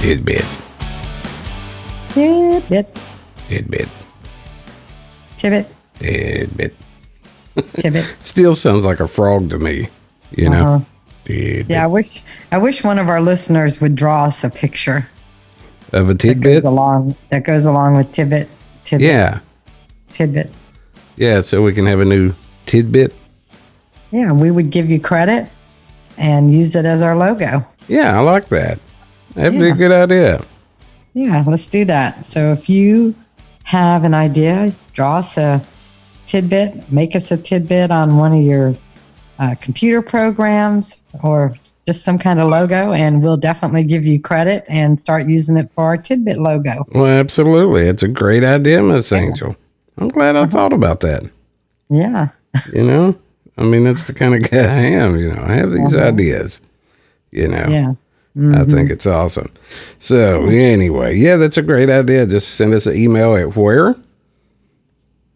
Tidbit. Tidbit. Tidbit. Tibbit. Tidbit. Tibbit. Still sounds like a frog to me. You know? Uh-huh. Tidbit. Yeah, I wish I wish one of our listeners would draw us a picture Of a that goes tidbit? along that goes along with Tibbit. Tibbit. Yeah. Tidbit. Yeah, so we can have a new tidbit. Yeah, we would give you credit and use it as our logo. Yeah, I like that. That'd be a good idea. Yeah, let's do that. So if you have an idea, draw us a tidbit, make us a tidbit on one of your uh, computer programs or just some kind of logo, and we'll definitely give you credit and start using it for our tidbit logo. Well, absolutely. It's a great idea, Miss Angel. I'm glad Uh-huh. I thought about that. Yeah. You know? I mean, that's the kind of guy I am. You know, I have these ideas. You know? Uh-huh. Yeah. I think it's awesome. So, anyway, yeah, that's a great idea. Just send us an email at where?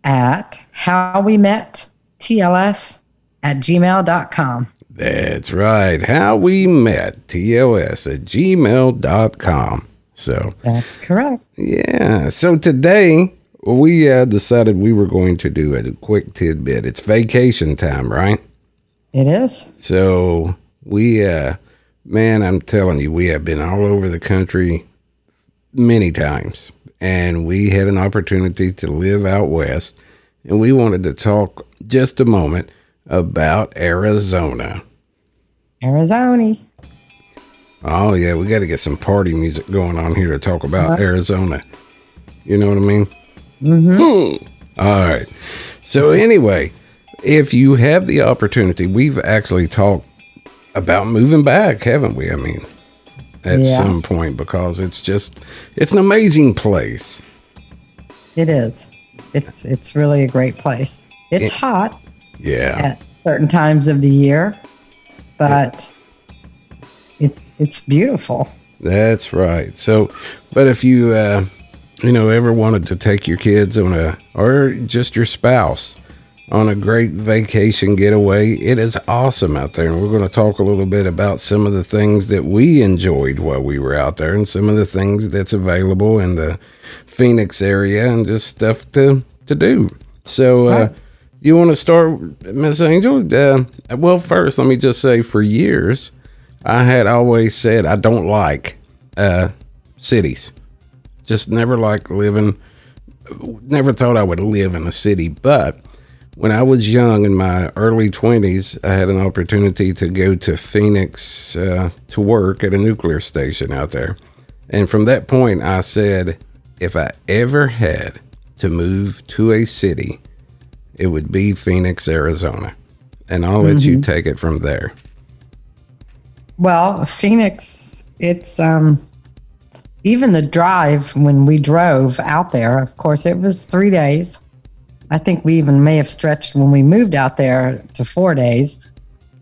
At how we met TLS at gmail.com. That's right. How we met, TLS at gmail.com. So, That's correct. yeah. So today we uh, decided we were going to do a quick tidbit. It's vacation time, right? It is. So we, uh, man, I'm telling you, we have been all over the country many times, and we had an opportunity to live out west, and we wanted to talk just a moment about Arizona. Arizona. Oh yeah, we got to get some party music going on here to talk about Arizona. You know what I mean? Mm-hmm. All right. So anyway, if you have the opportunity, we've actually talked about moving back, haven't we? I mean, at Yeah. some point because it's just it's an amazing place. It is. It's it's really a great place. It's hot Yeah. at certain times of the year, but it's it's beautiful. That's right. So, but if you, uh, you know, ever wanted to take your kids on a, or just your spouse on a great vacation getaway, it is awesome out there. And we're going to talk a little bit about some of the things that we enjoyed while we were out there and some of the things that's available in the Phoenix area and just stuff to, to do. So, uh, Right. you want to start, Miss Angel? Uh, well, first, let me just say for years, I had always said I don't like uh, cities. Just never liked living, never thought I would live in a city. But when I was young in my early 20s, I had an opportunity to go to Phoenix uh, to work at a nuclear station out there. And from that point, I said, if I ever had to move to a city, it would be Phoenix, Arizona. And I'll let you take it from there. Well, Phoenix, it's um even the drive when we drove out there, of course it was 3 days. I think we even may have stretched when we moved out there to 4 days.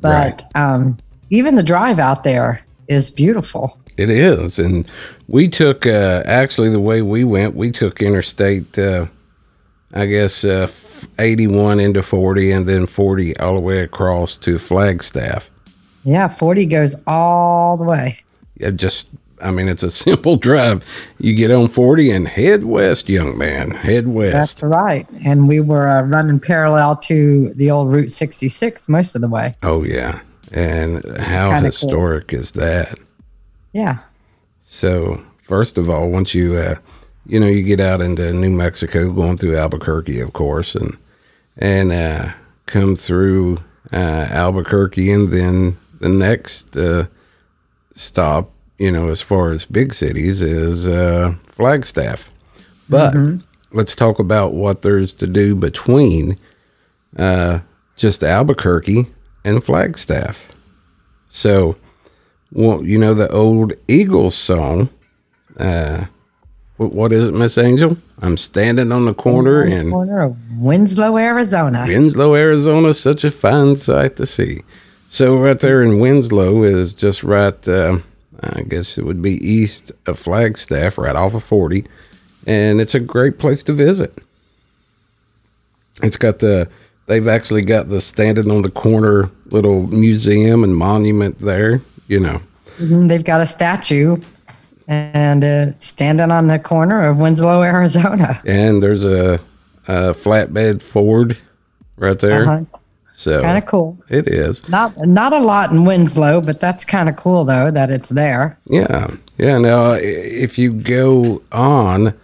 But um even the drive out there is beautiful. It is, and we took uh, actually the way we went. We took Interstate, uh, I guess, uh, eighty-one into forty, and then forty all the way across to Flagstaff. Yeah, 40 goes all the way. Yeah, just, I mean, it's a simple drive. You get on forty and head west, young man. Head west. That's right. And we were uh, running parallel to the old Route 66 most of the way. oh yeah, and how Kinda cool. historic is that? Yeah. So first of all, once you uh, you know you get out into New Mexico, going through Albuquerque, of course, and and uh, come through uh, Albuquerque, and then the next uh, stop, you know, as far as big cities, is uh, Flagstaff. But let's talk about what there's to do between uh, just Albuquerque and Flagstaff. So well, you know the old Eagles song. Uh, what, what is it, Miss Angel? I'm standing on the corner in Corner of Winslow, Arizona. Winslow, Arizona. Such a fine sight to see. So right there in Winslow is just right. Uh, I guess it would be east of Flagstaff, right off of 40, and it's a great place to visit. It's got the. They've actually got the standing on the corner little museum and monument there. You know. Mhm, They've got a statue and uh, standing on the corner of Winslow, Arizona. And there's a, a flatbed Ford right there. Uh-huh. So Kind of cool. it is. Not not a lot in Winslow, but that's kind of cool though that it's there. Yeah. Yeah. Now, if you go on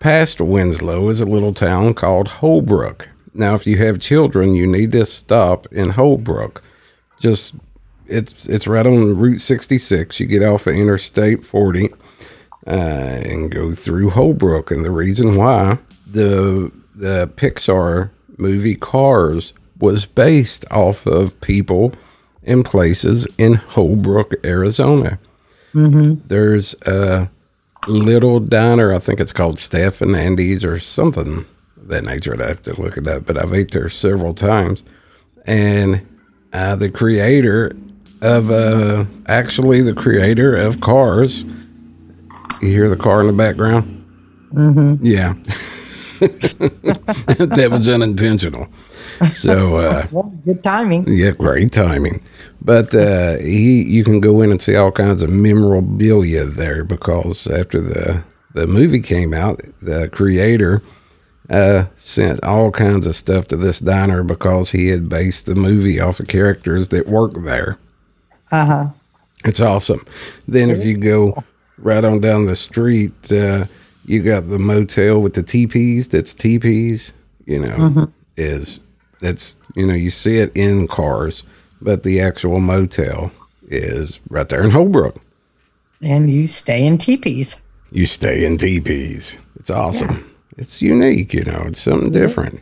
past Winslow, is a little town called Holbrook. Now, if you have children, you need to stop in Holbrook. Just it's it's right on Route 66. You get off of Interstate 40 uh, and go through Holbrook. And the reason why the the Pixar movie Cars was based off of people and places in Holbrook, Arizona. There's a little diner. I think it's called Steph and Andy's or something of that nature. I'd have to look it up, but I've ate there several times. And uh, the creator of, uh, actually, the creator of Cars. You hear the car in the background? Mm-hmm. Yeah. that was unintentional. So, uh, Well, good timing. yeah, great timing. But uh, he, you can go in and see all kinds of memorabilia there because after the the movie came out, the creator uh, sent all kinds of stuff to this diner because he had based the movie off of characters that work there. Uh huh. It's awesome. Then if you go right on down the street, uh, you got the motel with the teepees. That's teepees. You know, is that's you know you see it in cars, but the actual motel is right there in Holbrook. And you stay in teepees. You stay in teepees. It's awesome. It's unique. You know, it's something different.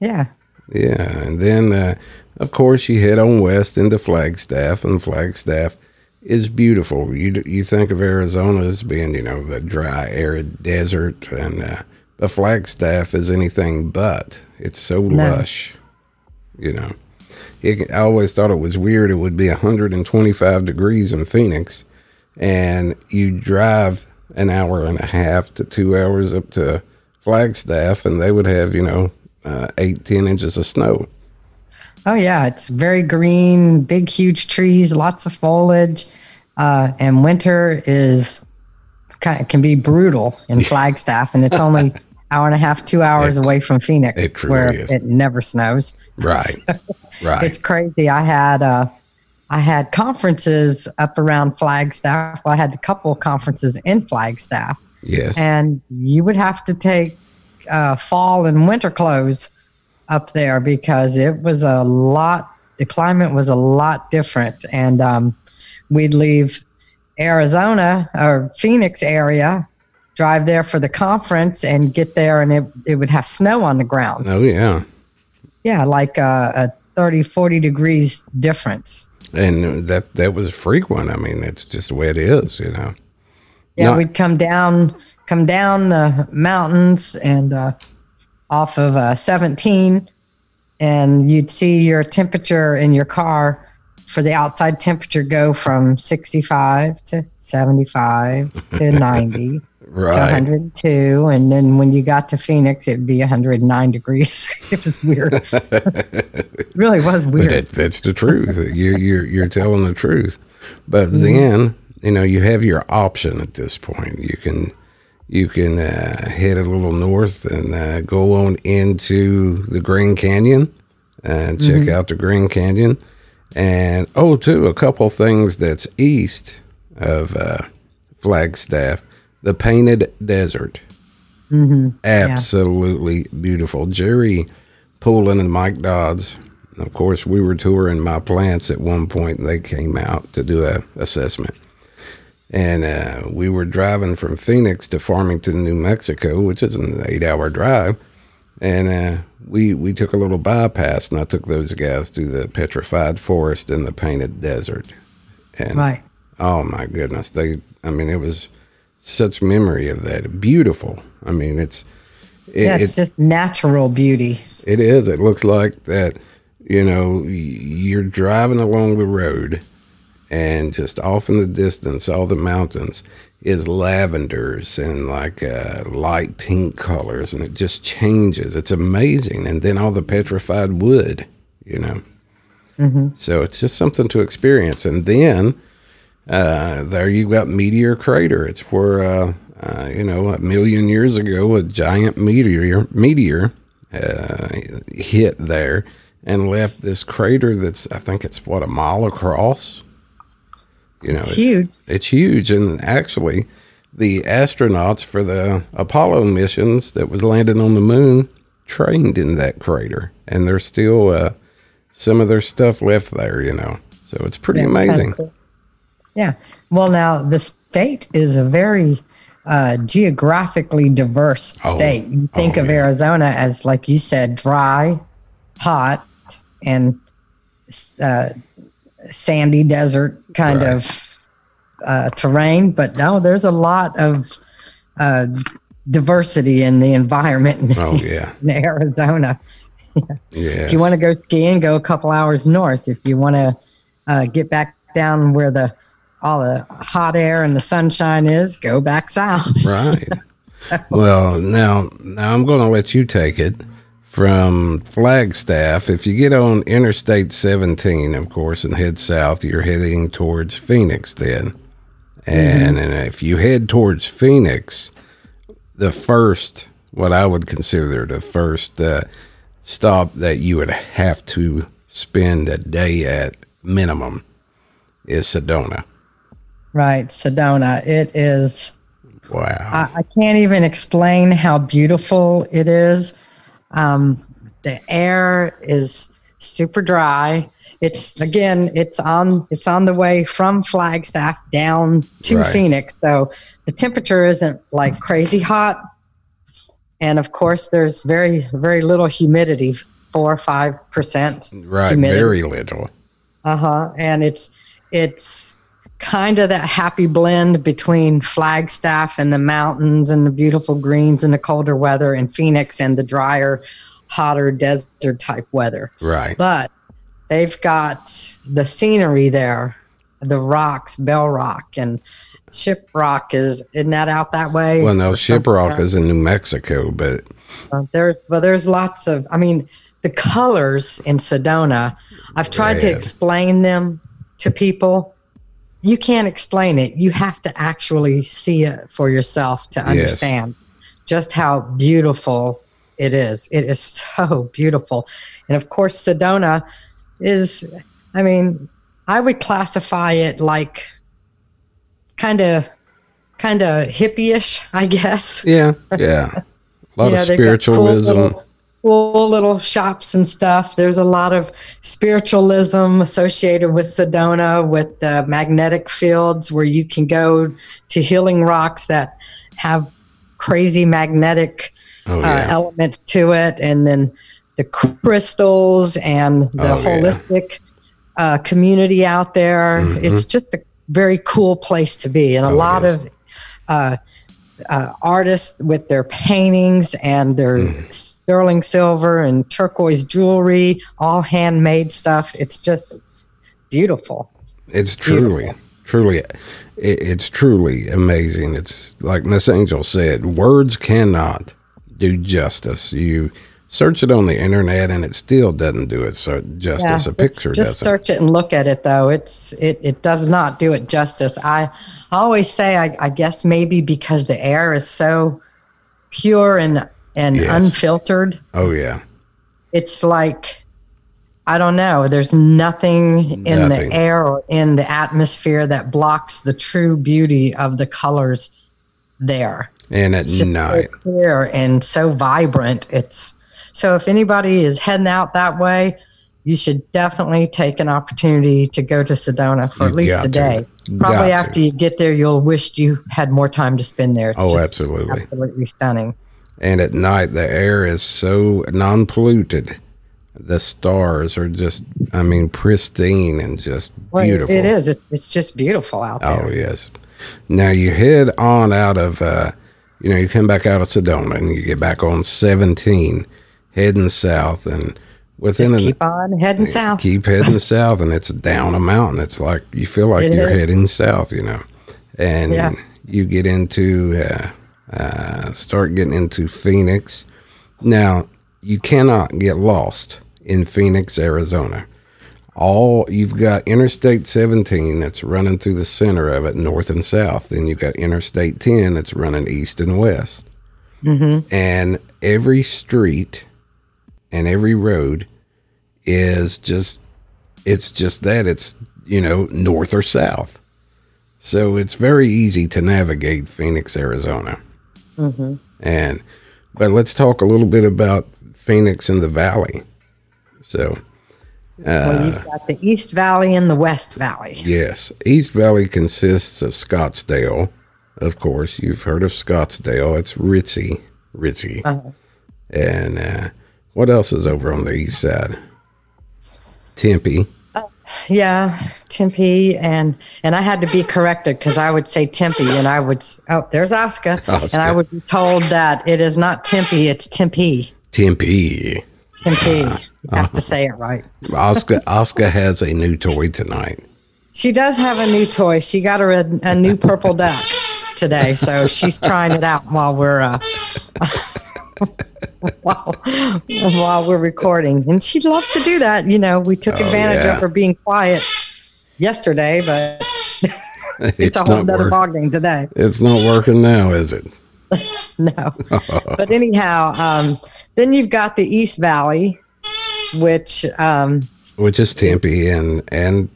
Yeah. Yeah, and then uh, of course you head on west into Flagstaff, and Flagstaff is beautiful. You you think of Arizona as being you know the dry, arid desert, and uh, but Flagstaff is anything but. It's so lush, you know. It, I always thought it was weird. It would be 125 degrees in Phoenix, and you drive an hour and a half to two hours up to Flagstaff, and they would have you know uh, eight ten inches of snow. Oh yeah, it's very green, big, huge trees, lots of foliage, uh, and winter is kind can be brutal in Flagstaff, and it's only hour and a half, two hours away from Phoenix, it where is. it never snows. Right, right. It's crazy. I had uh, I had conferences up around Flagstaff. Well, I had a couple of conferences in Flagstaff, yes, and you would have to take uh, fall and winter clothes up there because it was a lot. The climate was a lot different, and um, we'd leave Arizona or Phoenix area, drive there for the conference, and get there, and it it would have snow on the ground. oh yeah, Yeah, like uh, a 30, 40 degrees difference. and that that was frequent. I mean, it's just the way it is, you know. Yeah, No. we'd come down, come down the mountains and uh, off of uh, 17, and you'd see your temperature in your car for the outside temperature go from 65 to 75 to 90 to Right. 102, and then when you got to Phoenix, it'd be 109 degrees. it was weird. it really was weird. that, that's the truth. you you're you're telling the truth. But Mm-hmm. then you know you have your option at this point. You can you can uh, head a little north and uh, go on into the Grand Canyon and check Mm-hmm. out the Grand Canyon. And oh, too, a couple things that's east of uh, Flagstaff, the Painted Desert. Mm-hmm. Absolutely beautiful. Jerry Poulin and Mike Dodds. Of course, we were touring my plants at one point, and they came out to do a assessment. And uh, we were driving from Phoenix to Farmington, New Mexico, which is an eight-hour drive. And uh, we we took a little bypass, and I took those guys through the petrified forest and the painted desert. And Right. Oh my goodness. They I mean it was such memory of that. Beautiful. I mean it's it, Yeah, it, it's just natural beauty. it is. It looks like that, you know, you're driving along the road and just off in the distance, all the mountains is lavenders and like uh, light pink colors, and it just changes. It's amazing. And then all the petrified wood, you know. So it's just something to experience. And then uh, there you got Meteor Crater. It's where uh, uh, you know a million years ago a giant meteor meteor uh, hit there and left this crater that's I think it's what a mile across. You know, It's huge. It's huge, and actually, the astronauts for the Apollo missions that was landing on the moon trained in that crater, and there's still uh, some of their stuff left there. You know, so it's pretty Yeah, amazing. cool. Yeah. Well, now the state is a very uh, geographically diverse Oh, state. You think oh, of yeah. Arizona as, like you said, dry, hot, and uh, sandy desert kind Right. of uh, terrain. But no, there's a lot of uh, diversity in the environment in, Oh yeah, in Arizona. yeah. If you want to go skiing, go a couple hours north. If you want to uh, get back down where the all the hot air and the sunshine is, go back south. right. Well, now now I'm going to let you take it from Flagstaff. If you get on Interstate 17, of course, and head south, you're heading towards Phoenix. Then, and, and if you head towards Phoenix, the first what I would consider the first uh, stop that you would have to spend a day at minimum is Sedona. Right, Sedona. It is. Wow. I, I can't even explain how beautiful it is. Um, the air is super dry. It's again, it's on it's on the way from Flagstaff down to Right. Phoenix, so the temperature isn't like crazy hot. And of course, there's very very little humidity, four or five percent. right. humidity. Very little. Uh huh. And it's it's kind of that happy blend between Flagstaff and the mountains and the beautiful greens and the colder weather in Phoenix and the drier, hotter desert type weather. Right. But they've got the scenery there, the rocks, Bell Rock and Ship Rock is isn't that out that way? Well, no, Ship Rock is in New Mexico, but Uh, there's well, there's lots of. I mean, the colors in Sedona. I've tried to explain them to people. You can't explain it. You have to actually see it for yourself to understand just how beautiful it is. It is so beautiful, and of course, Sedona is. I mean, I would classify it like kind of, kind of hippie-ish, I guess. yeah, yeah. A lot You know, of they've cool spiritualism. little- Cool little shops and stuff. There's a lot of spiritualism associated with Sedona, with the magnetic fields where you can go to healing rocks that have crazy magnetic oh, uh, elements to it, and then the crystals and the Oh, yeah. holistic uh, community out there. Mhm. It's just a very cool place to be, and a Oh, lot of uh, uh, artists with their paintings and their Mm. sterling silver and turquoise jewelry, all handmade stuff. It's just beautiful. It's truly, truly, it, it's truly amazing. It's like Miss Angel said, words cannot do justice. You search it on the internet and it still doesn't do it so justice. a picture just doesn't. search it and look at it though. It's it, it does not do it justice. I, always say I, I guess maybe because the air is so pure and and Yes. unfiltered. oh yeah, It's like I don't know. There's nothing in Nothing. the air or in the atmosphere that blocks the true beauty of the colors there. and at It's just so night, clear and so vibrant. It's so if anybody is heading out that way, you should definitely take an opportunity to go to Sedona for You at least a to. day. Got Probably to. after you get there, you'll wish you had more time to spend there. It's Oh, just absolutely. absolutely stunning. and at night the air is so non-polluted. The stars are just, I mean, pristine and just Well, beautiful. It is. It, it's just beautiful out there. Oh yes. Now you head on out of, uh, you know, you come back out of Sedona and you get back on 17, heading south, and within Just an, keep on heading south. keep heading south, and it's down a mountain. It's like you feel like It you're is. heading south, you know, and Yeah. you get into, uh, uh, start getting into Phoenix. Now you cannot get lost in Phoenix, Arizona. all you've got Interstate 17 that's running through the center of it, north and south. Then you've got Interstate 10 that's running east and west. And every street and every road is just it's just that it's you know north or south. So it's very easy to navigate phoenix arizona. Mm-hmm. And but let's talk a little bit about phoenix and the valley. So well, uh, you've got the East Valley and the West Valley. yes. East valley consists of scottsdale. Of course you've heard of scottsdale. It's ritzy ritzy. Uh-huh. And uh, what else is over on the east side tempe Yeah, Tempe, and and I had to be corrected because I would say Tempe, and I would oh, there's Oscar, and I would be told that it is not Tempe, it's Tempe, tempe Tempe. You have to say it right. Oscar Oscar has a new toy tonight. She does have a new toy. She got her a, a new purple duck today, so she's trying it out while we're uh, while while we're recording, and she loves to do that. You know, we took advantage yeah. of her being quiet yesterday, but It's, it's, a whole not other ballgame today. It's not working now, is it? No, but anyhow, um, then you've got the East Valley, which um, Which is Tempe and and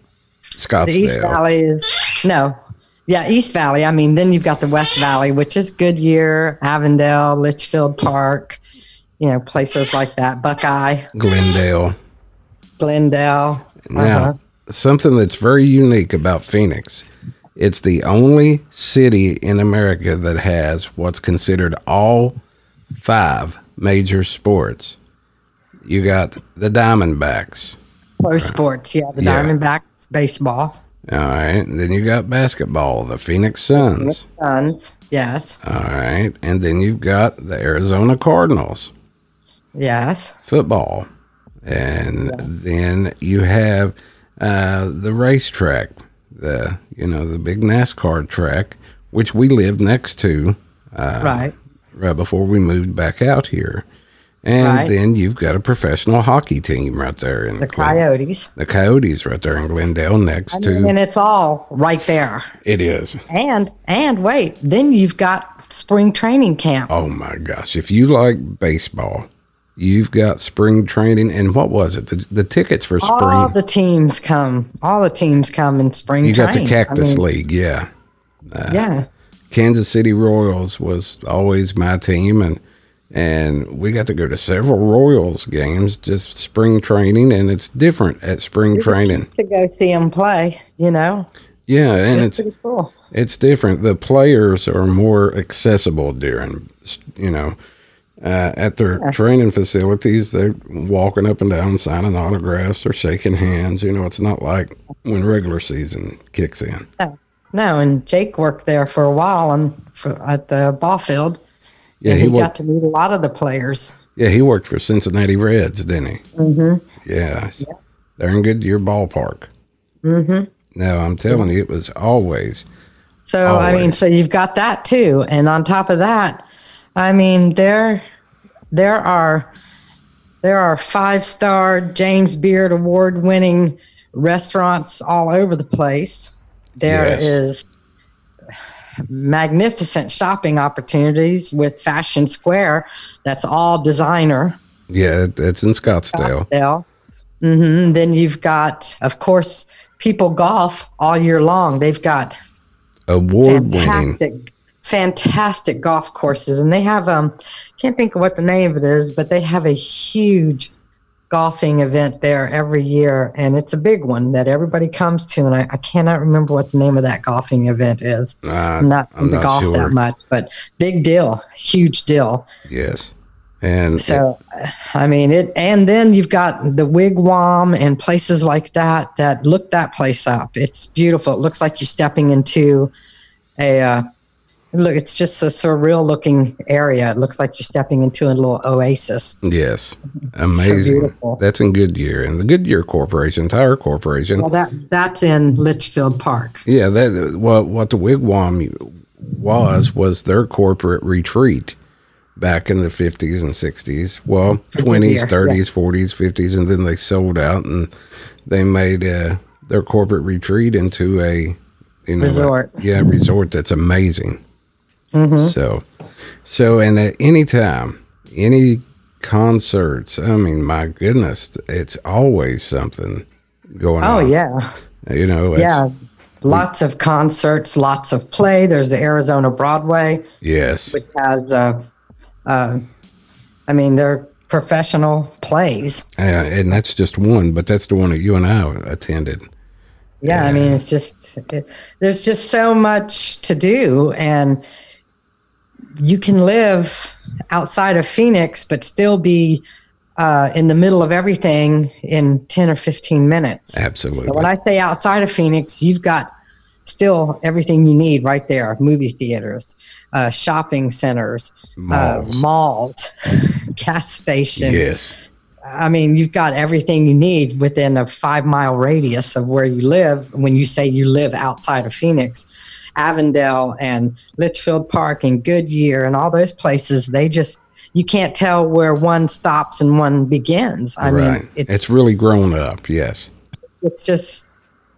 the East Valley is no, yeah, East Valley. I mean, then you've got the West Valley, which is Goodyear, Avondale, Litchfield Park, you know, places like that. Buckeye, Glendale. Glendale. Now, Uh-huh. something that's very unique about Phoenix. It's the only city in America that has what's considered all five major sports. You got the Diamondbacks. Pro sports, yeah, the Yeah. Diamondbacks, baseball, All right. Then you got basketball, the Phoenix Suns. Suns, yes, All right. And then you've got the Arizona Cardinals. yes, football, and then you have uh, the racetrack, the you know the big NASCAR track, which we lived next to right, right before we moved back out here, and Right. then you've got a professional hockey team right there in the Glen- Coyotes, the Coyotes right there in Glendale next to and it's all right there. it is. And and wait, then you've got spring training camp. Oh my gosh! If you like baseball. You've got spring training, and what was it? The, the tickets for spring. All the teams come. All the teams come in spring you got the. Cactus I mean, League, yeah. Yeah. Kansas City Royals was always my team, and and we got to go to several Royals games, just spring training, and it's different at spring training. To go see them play, you know, Yeah, and it's, it's pretty cool. it's different. The players are more accessible during, you know, uh, at their training facilities. They're walking up and down, signing autographs or shaking hands. You know, it's not like when regular season kicks in. No, no, and Jake worked there for a while and for, at the ball field. Yeah, he he, worked. got to meet a lot of the players. Yeah, he worked for Cincinnati Reds, didn't he? Mm-hmm. Yeah, they're in Goodyear Ballpark. Mm-hmm. No, I'm telling you, it was always. So I mean, so you've got that too, and on top of that, I mean there there are there are five star James Beard award winning restaurants all over the place. There Yes. is magnificent shopping opportunities with Fashion Square. That's all designer. Yeah, it's in Scottsdale. Scottsdale. hmm Then you've got, of course, people golf all year long. They've got Award winning. fantastic, fantastic golf courses, and they have um, can't think of what the name of it is, but they have a huge golfing event there every year, and it's a big one that everybody comes to. And I, I cannot remember what the name of that golfing event is. Uh, I'm not I'm into not golf sure. that much, but big deal, huge deal. Yes. And So, I mean, it, and then you've got the wigwam and places like that that look that place up. It's beautiful. It looks like you're stepping into a, uh, look, it's just a surreal looking area. It looks like you're stepping into a little oasis. yes, amazing. beautiful. That's in Goodyear and the Goodyear Corporation, Tire Corporation. Well, that that's in Litchfield Park. Yeah, that what what the wigwam was was their corporate retreat back in the 50s and 60s. Well, 20s, Here, 30s, 40s, 50s, and then they sold out and they made uh, their corporate retreat into a you know, Resort. a- yeah, resort that's amazing. So, so, and at any time, any concerts, I mean, my goodness, it's always something going Oh on. Oh, yeah, You know, it's, yeah. Lots of concerts, lots of play. There's the Arizona Broadway, yes, which has, uh, uh, I mean, they're professional plays. uh, and that's just one, but that's the one that you and I attended. Yeah, I mean, it's just it, there's just so much to do, and you can live outside of Phoenix, but still be uh, in the middle of everything in ten or fifteen minutes. Absolutely. But when I say outside of Phoenix, you've got still everything you need right there: movie theaters, uh, shopping centers, Malls. uh, malls, gas stations. yes, I mean, you've got everything you need within a five mile radius of where you live. When you say you live outside of Phoenix, Avondale and Litchfield Park and Goodyear and all those places, they just you can't tell where one stops and one begins. I right. mean, It's, it's really grown up. Yes, it's just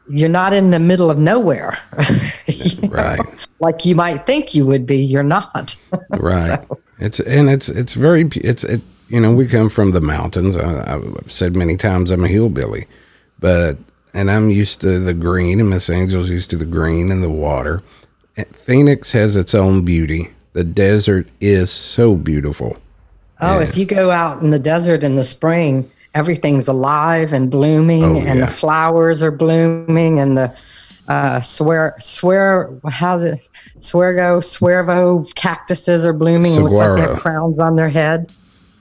you're not in the middle of nowhere, You know, right. like you might think you would be. You're not. right it's and it's it's very it's it you know we come from the mountains I, i've said many times i'm a hillbilly but and i'm used to the green and miss angel's used to the green and the water. And phoenix has its own beauty. The desert is so beautiful. Oh, if you go out in the desert in the spring, everything's alive and blooming, Oh, and yeah. the flowers are blooming, and the uh, swear swear how's it? Sweargo swervo cactuses are blooming. Looks like they have crowns on their head,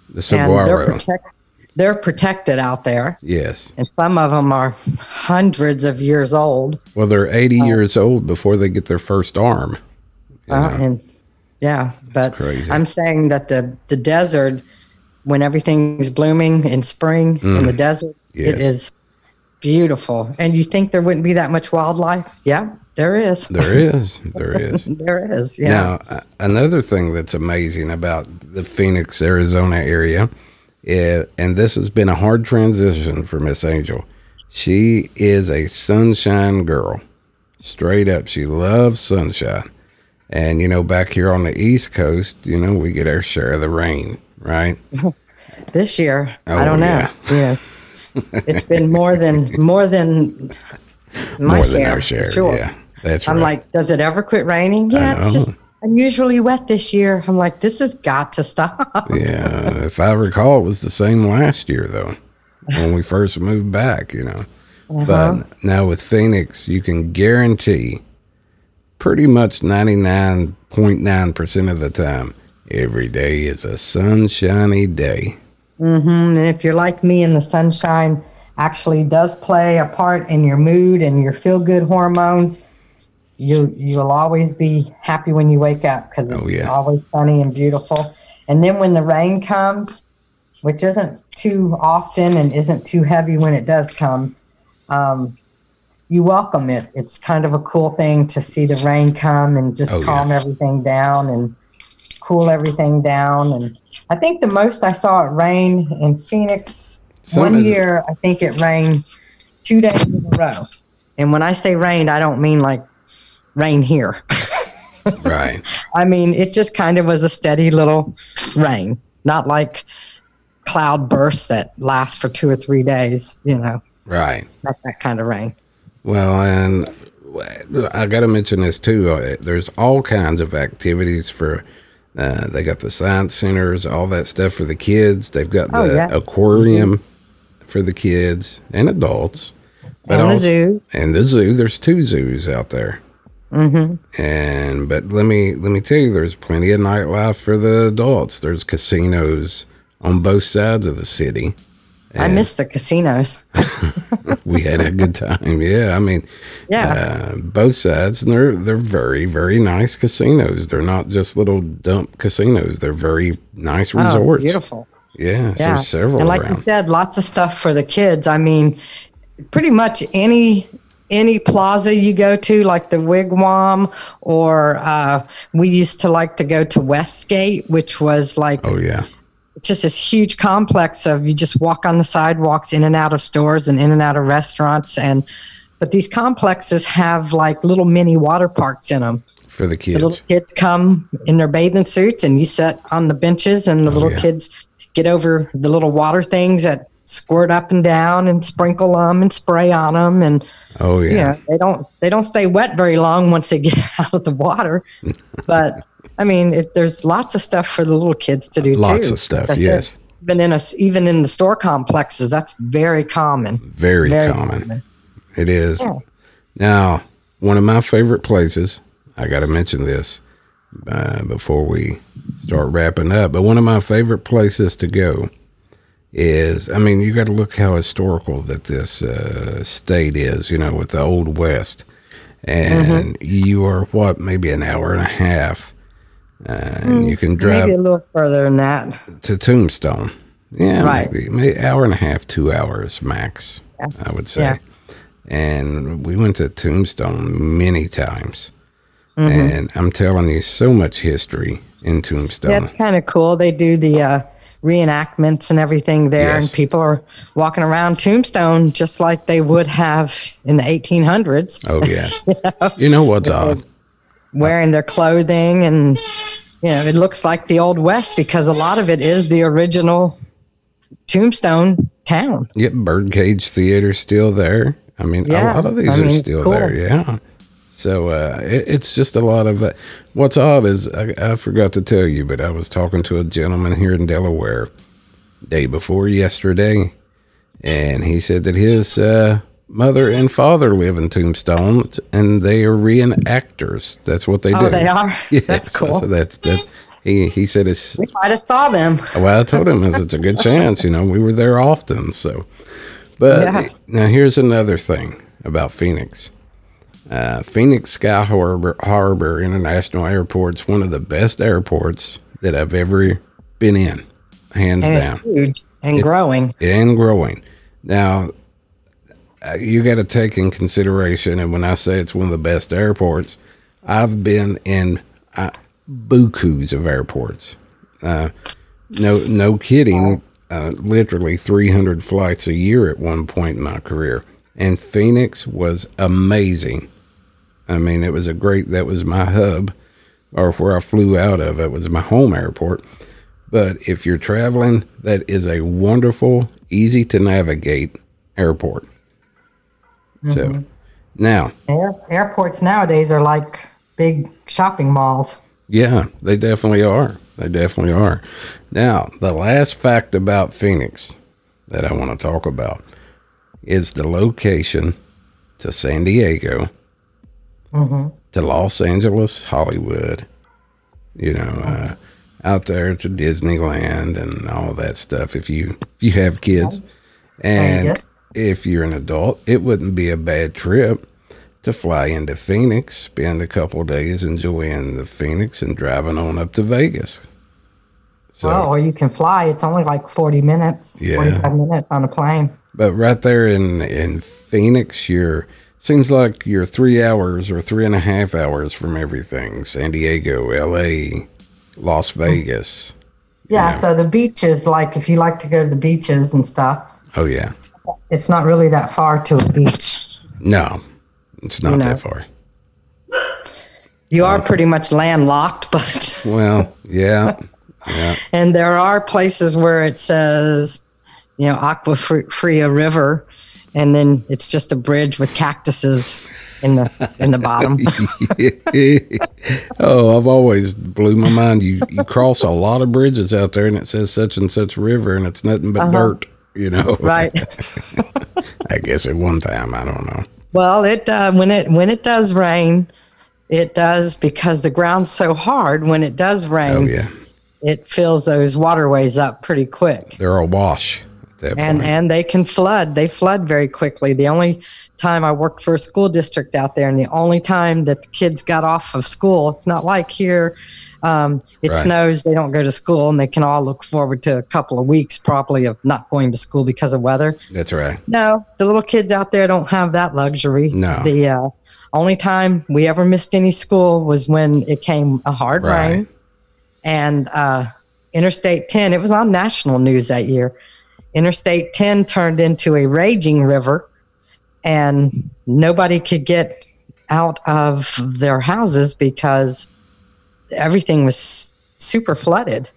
the and they're saguaro. protect they're protected out there, yes and some of them are hundreds of years old. well they're 80 years old before they get their first arm Uh, and yeah, but crazy. I'm saying that the the desert, when everything's blooming in spring in the desert, Mm. Yes. it is beautiful. And you think there wouldn't be that much wildlife? Yeah, there is. there is there is there is. Yeah. Now, another thing that's amazing about the Phoenix, Arizona area, is, and this has been a hard transition for Miss Angel. She is a sunshine girl. Straight up, she loves sunshine. And, you know, back here on the East Coast, you know, we get our share of the rain, right? This year, Oh, I don't know. yeah. Yeah. it's been more than more than my More share. than our share. sure. Yeah, that's I'm right. like, does it ever quit raining? Yeah, it's just unusually wet this year. I'm like, this has got to stop. yeah, if I recall, it was the same last year, though, when we first moved back, you know. Uh-huh. But now with Phoenix, you can guarantee pretty much 99.9% of the time, every day is a sunshiny day. Mm-hmm. And if you're like me and the sunshine actually does play a part in your mood and your feel good hormones, you you'll always be happy when you wake up because it's Oh, yeah. always sunny and beautiful. And then when the rain comes, which isn't too often and isn't too heavy when it does come, um, you welcome it. It's kind of a cool thing to see the rain come and just Oh, yeah. calm everything down and cool everything down. And I think the most I saw it rain in Phoenix one year, I think it rained two days in a row. And when I say rained, I don't mean like rain here. Right. I mean, it just kind of was a steady little rain, not like cloud bursts that last for two or three days, you know, Right. not that kind of rain. Well, and I got to mention this too. Uh, There's all kinds of activities for. Uh, they got the science centers, all that stuff for the kids. They've got the Oh, yeah. aquarium for the kids and adults. and the also- zoo. And the zoo. There's two zoos out there. Mm-hmm. And but let me let me tell you, there's plenty of nightlife for the adults. There's casinos on both sides of the city. I miss the casinos. We had a good time. Yeah, I mean, Yeah. uh, both sides, and they're they're very very nice casinos. They're not just little dump casinos. They're very nice resorts. oh, resorts. beautiful. Yeah, so several and like you said, lots of stuff for the kids. I mean, pretty much any any plaza you go to, like the Wigwam, or uh, we used to like to go to Westgate, which was like Oh yeah. just this huge complex of you just walk on the sidewalks in and out of stores and in and out of restaurants and but these complexes have like little mini water parks in them For the the kids. little kids come in their bathing suits and you sit on the benches and the little Oh, yeah. kids get over the little water things that squirt up and down and sprinkle them and spray on them and oh yeah. yeah they don't they don't stay wet very long once they get out of the water but i mean it, there's lots of stuff for the little kids to do Lots too of stuff, That's it. yes. even in us even in the store complexes that's very common Very, very common. It is. Yeah. Now, one of my favorite places, I got to mention this uh, before we start wrapping up, but one of my favorite places to go is, I mean, you got to look how historical that this uh, state is, you know, with the Old West. And you are, what, maybe an hour and a half. Uh, and you can drive maybe a little further than that to Tombstone. Yeah, Right. maybe, maybe hour and a half, two hours max. I would say. Yeah. And we went to Tombstone many times, Mm-hmm. and I'm telling you, so much history in Tombstone. That's kind of cool. They do the uh, reenactments and everything there, Yes. and people are walking around Tombstone just like they would have in the 1800s, Oh yeah. you know what's odd? wearing their clothing, and you know it looks like the old west because a lot of it is the original Tombstone town. Yep, Birdcage Theater still there. I mean, Yeah, a lot of these I are mean, still cool. there. Yeah. So uh, it, it's just a lot of. Uh, what's odd is I, I forgot to tell you, but I was talking to a gentleman here in Delaware day before yesterday, and he said that his uh, mother and father live in Tombstone, and they are reenactors. That's what they do. Oh, they are. Yes, That's cool. So that's that's. He, he said it's We might have saw them. well, I told him is it's a good chance. You know, we were there often. So, but Yeah. now here's another thing about Phoenix. Uh, Phoenix Sky Harbor, Harbor International is one of the best airports that I've ever been in, hands And down, it's huge and growing. and growing. Now, uh, you got to take in consideration, and when I say it's one of the best airports, I've been in uh, bukus of airports. Uh, no, no kidding. Uh, literally 300 flights a year at one point in my career, and Phoenix was amazing. I mean, it was a great. That was my hub, or where I flew out of. It was my home airport. But if you're traveling, that is a wonderful, easy to navigate airport. So mm-hmm. now, Air, airports nowadays are like big shopping malls. yeah, they definitely are. They definitely are. Now, the last fact about Phoenix that I want to talk about is the location to San Diego, to Los Angeles, Hollywood, you know, uh, out there to Disneyland and all that stuff. If you if you have kids, and Yeah. if you're an adult, it wouldn't be a bad trip to fly into Phoenix, spend a couple days enjoying the Phoenix, and driving on up to Vegas. So, Oh, or you can fly. It's only like 40 minutes, Yeah. 45 minutes on a plane. but right there in in Phoenix, you're seems like you're three hours or three and a half hours from everything: San Diego, L.A., Las mm. Vegas. Yeah, Yeah. so the beaches, like if you like to go to the beaches and stuff, Oh yeah, it's not really that far to a beach. no, it's not You know. that far. You are pretty much landlocked, but Well, yeah, yeah. and there are places where it says, you know, Agua Fri- Fria River, and then it's just a bridge with cactuses in the in the bottom. oh, I've always blew my mind. You you cross a lot of bridges out there, and it says such and such river, and it's nothing but dirt. You know, Uh-huh. right. I guess at one time, I don't know. Well, it uh, when it when it does rain, it does because the ground's so hard. When it does rain, Oh yeah, it fills those waterways up pretty quick. they're awash that and point. and they can flood. They flood very quickly. The only time I worked for a school district out there, and the only time that the kids got off of school, it's not like here. Um, it Right. snows, they don't go to school, and they can all look forward to a couple of weeks probably of not going to school because of weather. That's right. No, the little kids out there don't have that luxury. No. The uh, only time we ever missed any school was when it came a hard Right. rain, and uh, Interstate 10. It was on national news that year. Interstate 10 turned into a raging river, and nobody could get out of their houses because everything was super flooded.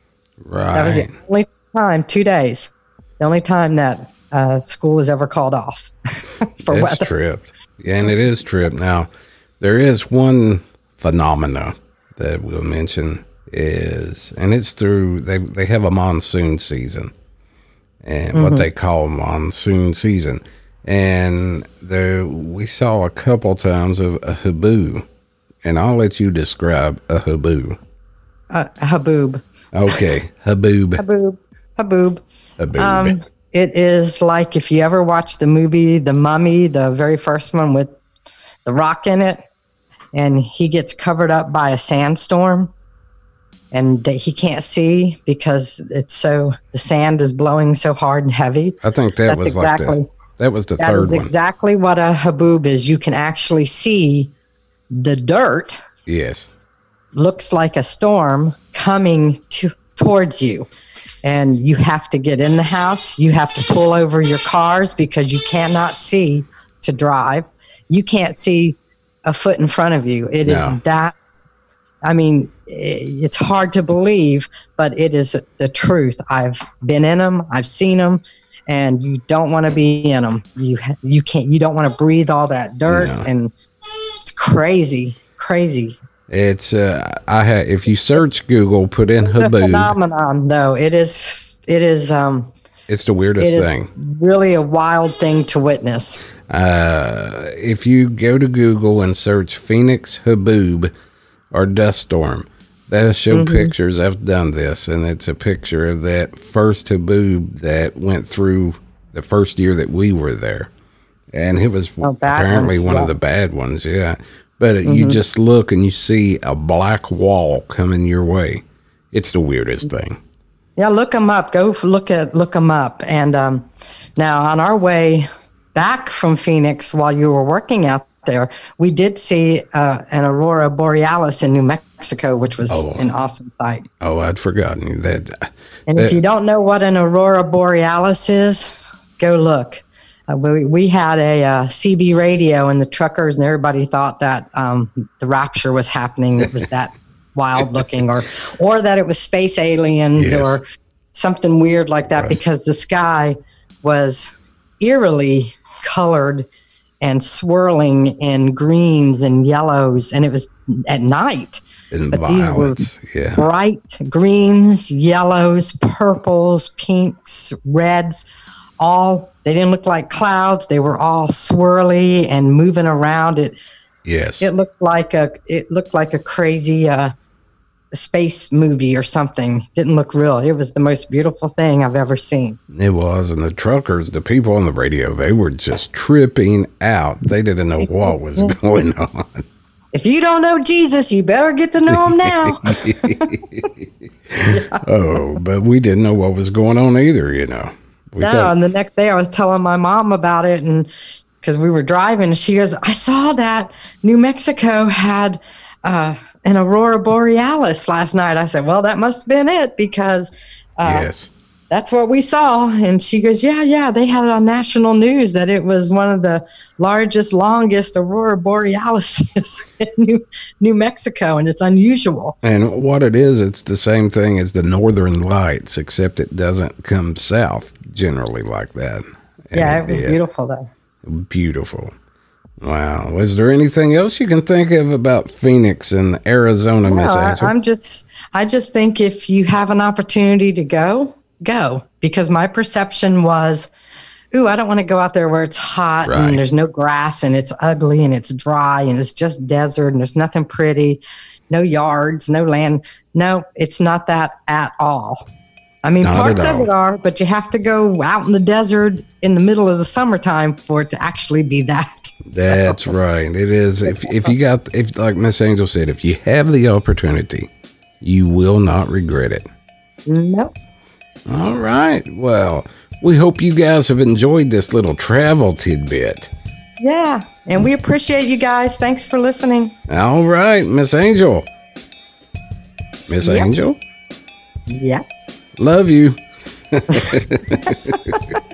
Right. That was the only time, two days, the only time that uh, school was ever called off for weather. It's weather. tripped. Yeah, and it is tripped. Now, there is one phenomena that we'll mention is, and it's through they they have a monsoon season, and Mm-hmm. what they call monsoon season, and there we saw a couple times of a haboo, and I'll let you describe a haboo. Uh, haboob. Okay, haboob, Haboob. Haboob. haboob. Um, it is like if you ever watched the movie The Mummy, the very first one with the rock in it, and he gets covered up by a sandstorm and that he can't see because it's so the sand is blowing so hard and heavy. I think that That's was exactly like the that was the that third is one. exactly what a haboob is. You can actually see the dirt Yes. looks like a storm coming to towards you and you have to get in the house you have to pull over your cars because you cannot see to drive you can't see a foot in front of you It is No. that i mean it's hard to believe but it is the truth. I've been in them i've seen them and you don't want to be in them you you can't you don't want to breathe all that dirt No. and it's crazy crazy. It's uh, I ha- if you search Google, put in haboob, phenomenon though. It is it is um it's the it weirdest is thing. really a wild thing to witness. Uh, if you go to Google and search Phoenix haboob or dust storm, that'll show Mm-hmm. pictures. I've done this, and it's a picture of that first haboob that went through the first year that we were there, and it was Oh, apparently ones, one yeah. of the bad ones. Yeah, but Mm-hmm. you just look and you see a black wall coming your way. It's the weirdest thing. yeah look them up go look at look them up and um now on our way back from phoenix while you were working out there we did see uh, an aurora borealis in new mexico which was Oh. an awesome sight Oh, I'd forgotten that. And if Uh, you don't know what an aurora borealis is, go look. Uh, we, we had a uh, CB radio, and the truckers and everybody thought that um, the rapture was happening. It was that wild looking, or or that it was space aliens, Yes. or something weird like that, because the sky was eerily colored and swirling in greens and yellows, and it was at night And But these were- yeah. bright greens, yellows, purples, pinks, reds, all they didn't look like clouds. They were all swirly and moving around. It Yes. it looked like a it looked like a crazy uh space movie or something. Didn't look real. It was the most beautiful thing I've ever seen. It was, and the truckers, the people on the radio, they were just tripping out. They didn't know what was going on. If you don't know Jesus, you better get to know him now. Oh, but we didn't know what was going on either, you know. We No, thought, and the next day I was telling my mom about it, and because we were driving, and she goes, "I saw that New Mexico had uh, an aurora borealis last night." I said, "Well, that must have been it because uh, yes. that's what we saw." And she goes, "Yeah, yeah, they had it on national news that it was one of the largest, longest aurora borealis in New, New Mexico, and it's unusual." And what it is, it's the same thing as the northern lights, except it doesn't come south generally like that. And yeah, it was did. beautiful though. Beautiful. Wow. Was there anything else you can think of about Phoenix and Arizona, Miss No, I, I'm just, I just think if you have an opportunity to go, go. Because my perception was, ooh, I don't want to go out there where it's hot Right. and there's no grass and it's ugly and it's dry and it's just desert and there's nothing pretty, no yards, no land. No, it's not that at all. I mean, Not parts of it are, but you have to go out in the desert in the middle of the summertime for it to actually be that. That's right. It is. If if you got if like Miss Angel said, if you have the opportunity, you will not regret it. Nope. All right. Well, we hope you guys have enjoyed this little travel tidbit. Yeah. And we appreciate you guys. Thanks for listening. All right, Miss Angel. Miss Yep. Angel, Yeah. Love you.